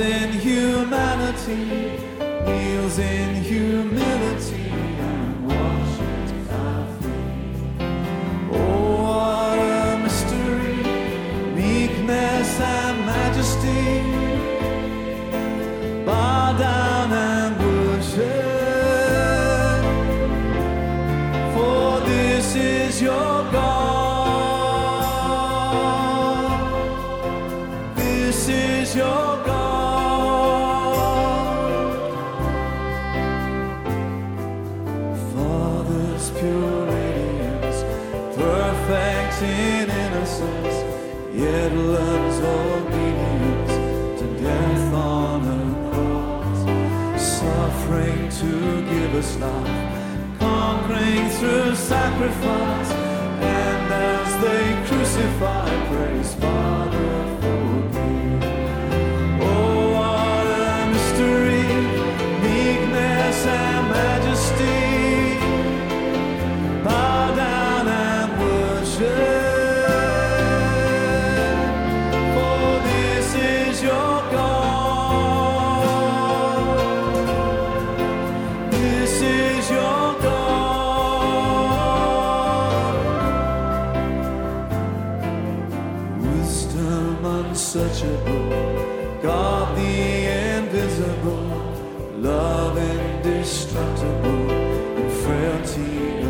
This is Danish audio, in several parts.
in humanity, kneels in humility, and washes our feet. Oh, what a mystery, meekness and majesty. Bow down and worship, for this is your God. This is your God. Us life, conquering through sacrifice, and as they crucify, Wisdom unsearchable, God the invisible, love indestructible, in frailty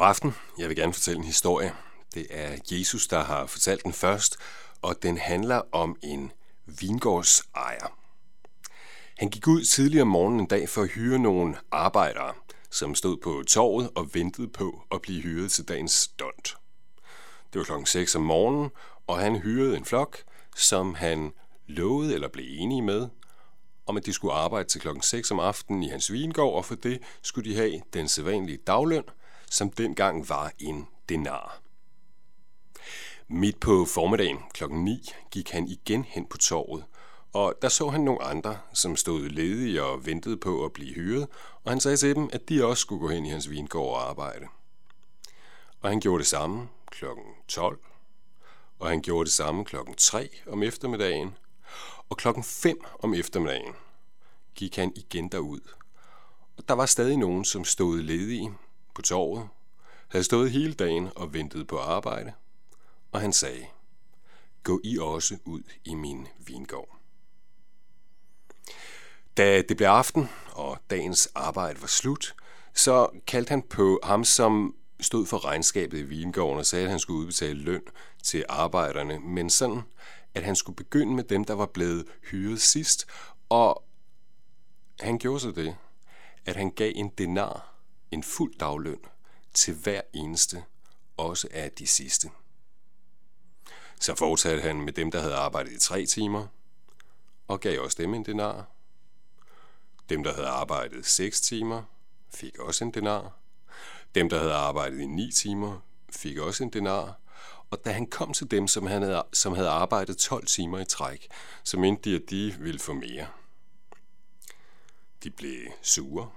God aften. Jeg vil gerne fortælle en historie. Det er Jesus, der har fortalt den først, og den handler om en vingårdsejer. Han gik ud tidligere om morgenen en dag for at hyre nogle arbejdere, som stod på torvet og ventede på at blive hyret til dagens stunt. Det var klokken 6 om morgenen, og han hyrede en flok, som han lovede eller blev enige med, om at de skulle arbejde til klokken 6 om aftenen i hans vingård, og for det skulle de have den sædvanlige dagløn, som dengang var en denar. Midt på formiddagen klokken 9 gik han igen hen på torvet, og der så han nogle andre, som stod ledige og ventede på at blive hyret, og han sagde til dem, at de også skulle gå hen i hans vingård og arbejde. Og han gjorde det samme klokken 12, og han gjorde det samme klokken 3 om eftermiddagen, og klokken 5 om eftermiddagen gik han igen derud. Og der var stadig nogen, som stod ledige på torvet, havde stået hele dagen og ventet på arbejde, og han sagde, gå I også ud i min vingård. Da det blev aften, og dagens arbejde var slut, så kaldte han på ham, som stod for regnskabet i vingården og sagde, at han skulle udbetale løn til arbejderne, men sådan, at han skulle begynde med dem, der var blevet hyret sidst, og han gjorde så det, at han gav en denar, en fuld dagløn, til hver eneste, også af de sidste. Så fortsatte han med dem, der havde arbejdet i tre timer, og gav også dem en denar. Dem, der havde arbejdet 6 timer, fik også en denar. Dem, der havde arbejdet i 9 timer, fik også en denar. Og da han kom til dem, som, han havde, som havde arbejdet 12 timer i træk, så mente de, at de ville få mere. De blev sure,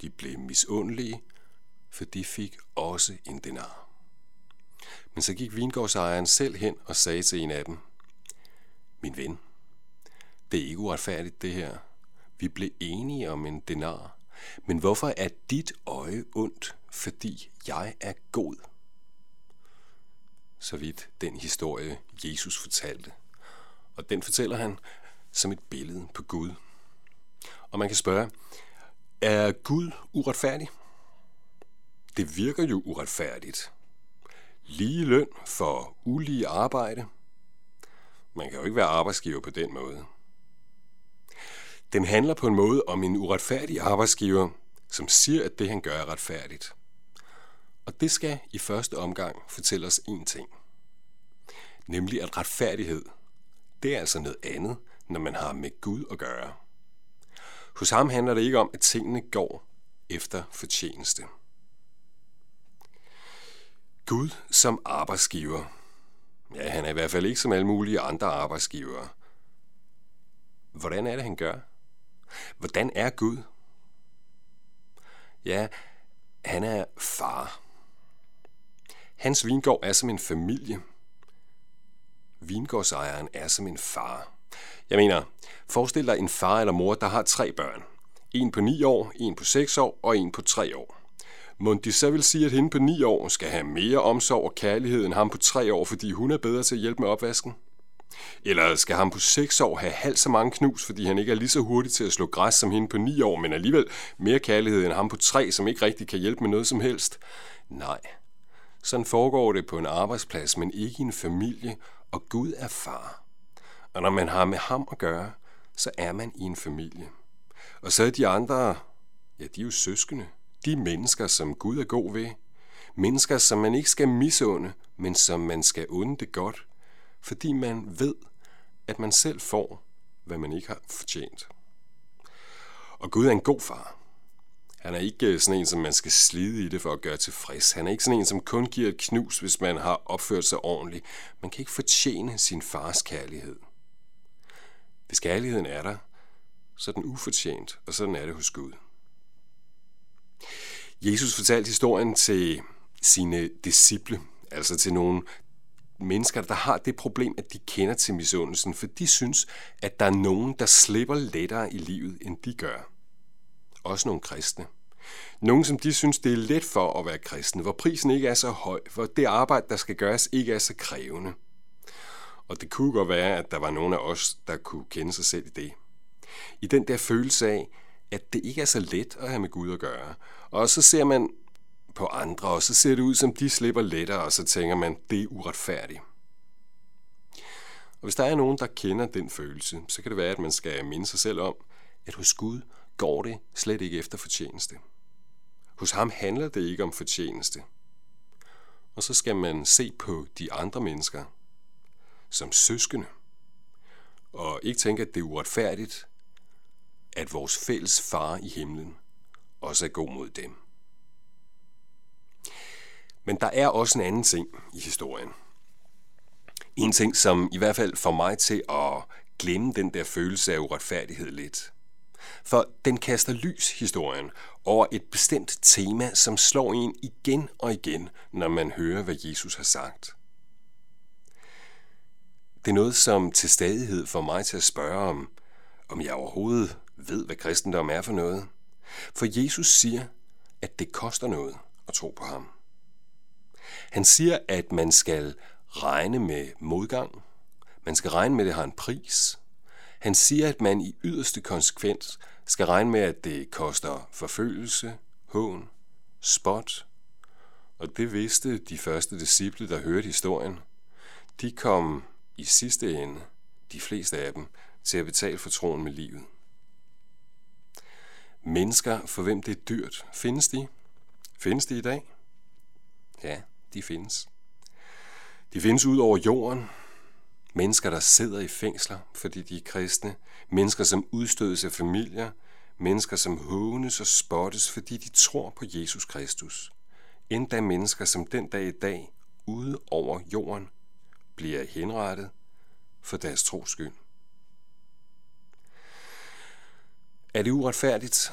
de blev misundelige, for de fik også en denar. Men så gik vingårdsejeren selv hen og sagde til en af dem, Min ven, det er ikke uretfærdigt det her. Vi blev enige om en denar, Men hvorfor er dit øje ondt, fordi jeg er god? Så vidt den historie, Jesus fortalte. Og den fortæller han som et billede på Gud. Og man kan spørge, er Gud uretfærdig? Det virker jo uretfærdigt. Lige løn for ulige arbejde. Man kan jo ikke være arbejdsgiver på den måde. Den handler på en måde om en uretfærdig arbejdsgiver, som siger, at det han gør er retfærdigt. Og det skal i første omgang fortælle os én ting. Nemlig at retfærdighed, det er altså noget andet, når man har med Gud at gøre. Hos ham handler det ikke om, at tingene går efter fortjeneste. Gud som arbejdsgiver. Ja, han er i hvert fald ikke som alle mulige andre arbejdsgivere. Hvordan er det, han gør? Hvordan er Gud? Ja, han er far. Hans vingård er som en familie. Vingårdsejeren er som en far. Jeg mener, forestil dig en far eller mor, der har tre børn. En på 9 år, en på 6 år og en på 3 år. Må de så vil sige, at hende på 9 år skal have mere omsorg og kærlighed end ham på 3 år, fordi hun er bedre til at hjælpe med opvasken? Eller skal ham på 6 år have halvt så mange knus, fordi han ikke er lige så hurtig til at slå græs som hende på 9 år, men alligevel mere kærlighed end ham på 3, som ikke rigtig kan hjælpe med noget som helst? Nej. Sådan foregår det på en arbejdsplads, men ikke i en familie, og Gud er far. Og når man har med ham at gøre, så er man i en familie. Og så er de andre, ja, de er jo søskende. De mennesker, som Gud er god ved. Mennesker, som man ikke skal misunde, men som man skal unde det godt, fordi man ved, at man selv får, hvad man ikke har fortjent. Og Gud er en god far. Han er ikke øh, sådan en, som man skal slide i det for at gøre tilfreds. Han er ikke sådan en, som kun giver et knus, hvis man har opført sig ordentligt. Man kan ikke fortjene sin fars kærlighed. Hvis kærligheden er der, så er den ufortjent, og sådan er det hos Gud. Jesus fortalte historien til sine disciple, altså til nogle mennesker, der har det problem, at de kender til misundelsen, for de synes, at der er nogen, der slipper lettere i livet, end de gør. Også nogle kristne. Nogle, som de synes, det er let for at være kristen, hvor prisen ikke er så høj, hvor det arbejde, der skal gøres, ikke er så krævende. Og det kunne godt være, at der var nogen af os, der kunne kende sig selv i det. I den der følelse af, at det ikke er så let at have med Gud at gøre. Og så ser man på andre, og så ser det ud, som de slipper lettere, og så tænker man, det er uretfærdigt. Og hvis der er nogen, der kender den følelse, så kan det være, at man skal minde sig selv om, at hos Gud går det slet ikke efter fortjeneste. Hos ham handler det ikke om fortjeneste. Og så skal man se på de andre mennesker som søskende, og ikke tænke, at det er uretfærdigt, at vores fælles far i himlen også er god mod dem. Men der er også en anden ting i historien. En ting, som i hvert fald får mig til at glemme den der følelse af uretfærdighed lidt. For den kaster lys, historien, over et bestemt tema, som slår en igen og igen, når man hører, hvad Jesus har sagt. Det er noget, som til stadighed får mig til at spørge om, om jeg overhovedet ved, hvad kristendom er for noget. For Jesus siger, at det koster noget at tro på ham. Han siger, at man skal regne med modgang. Man skal regne med, at det har en pris. Han siger, at man i yderste konsekvens skal regne med, at det koster forfølgelse, hån, spot. Og det vidste de første disciple, der hørte historien. De kom i sidste ende, de fleste af dem, til at betale for troen med livet. Mennesker, for hvem det er dyrt, findes de? Findes de i dag? Ja, de findes. De findes ud over jorden. Mennesker, der sidder i fængsler, fordi de er kristne. Mennesker, som udstødes af familier. Mennesker, som hånes og spottes, fordi de tror på Jesus Kristus. Endda mennesker, som den dag i dag, ude over jorden, bliver henrettet for deres tros skyld. Er det uretfærdigt?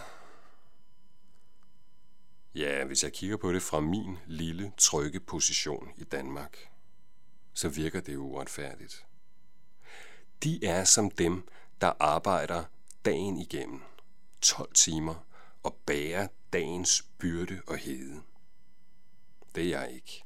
Ja, hvis jeg kigger på det fra min lille, trygge position i Danmark, så virker det uretfærdigt. De er som dem, der arbejder dagen igennem, 12 timer, og bærer dagens byrde og hede. Det er jeg ikke.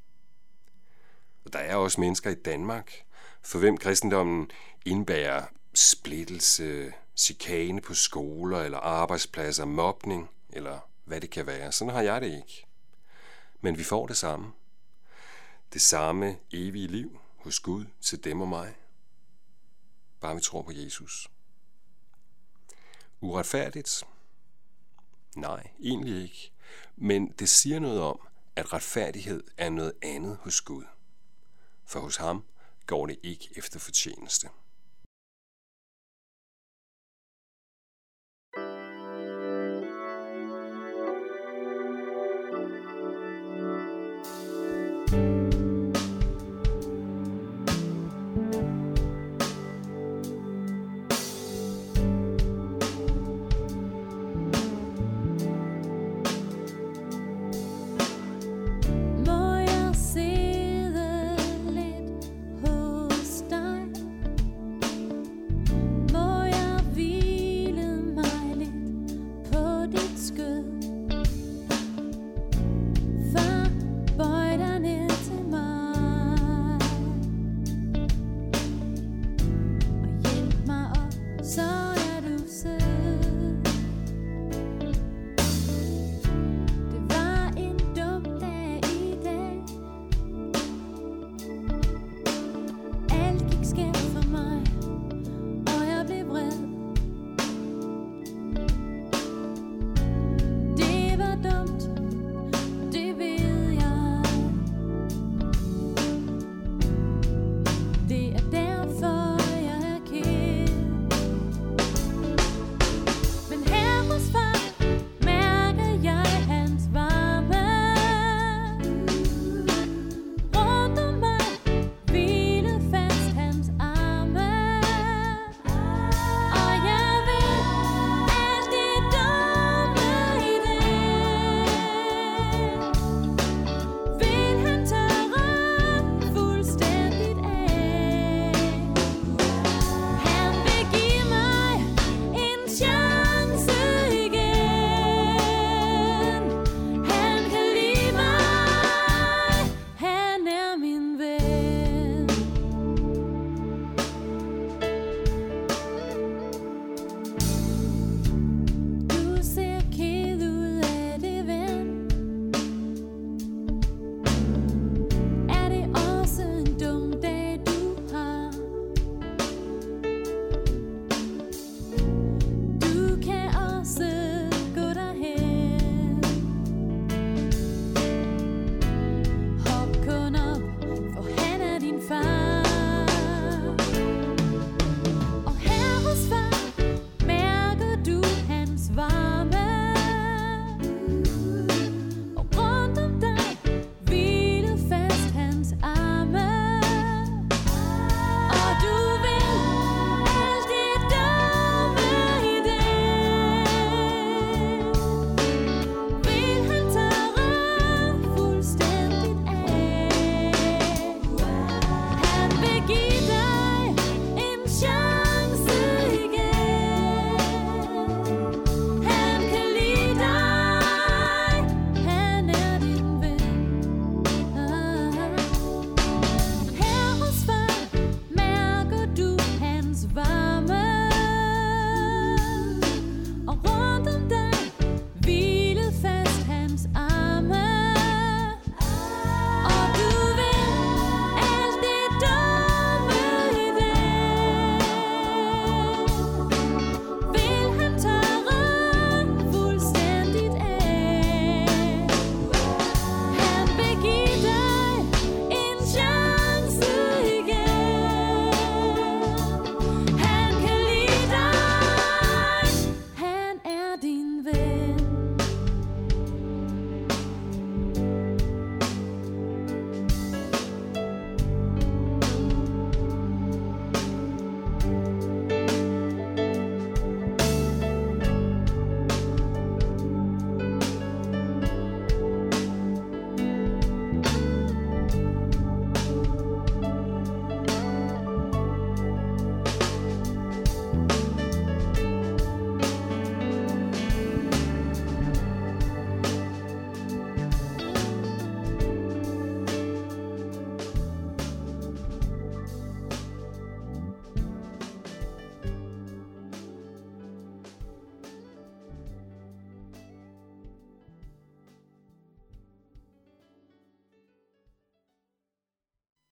Der er også mennesker i Danmark, for hvem kristendommen indbærer splittelse, chikane på skoler eller arbejdspladser, mobning eller hvad det kan være. Sådan har jeg det ikke. Men vi får det samme. Det samme evige liv hos Gud til dem og mig. Bare vi tror på Jesus. Uretfærdigt? Nej, egentlig ikke. Men det siger noget om, at retfærdighed er noget andet hos Gud. For hos ham går det ikke efter fortjeneste.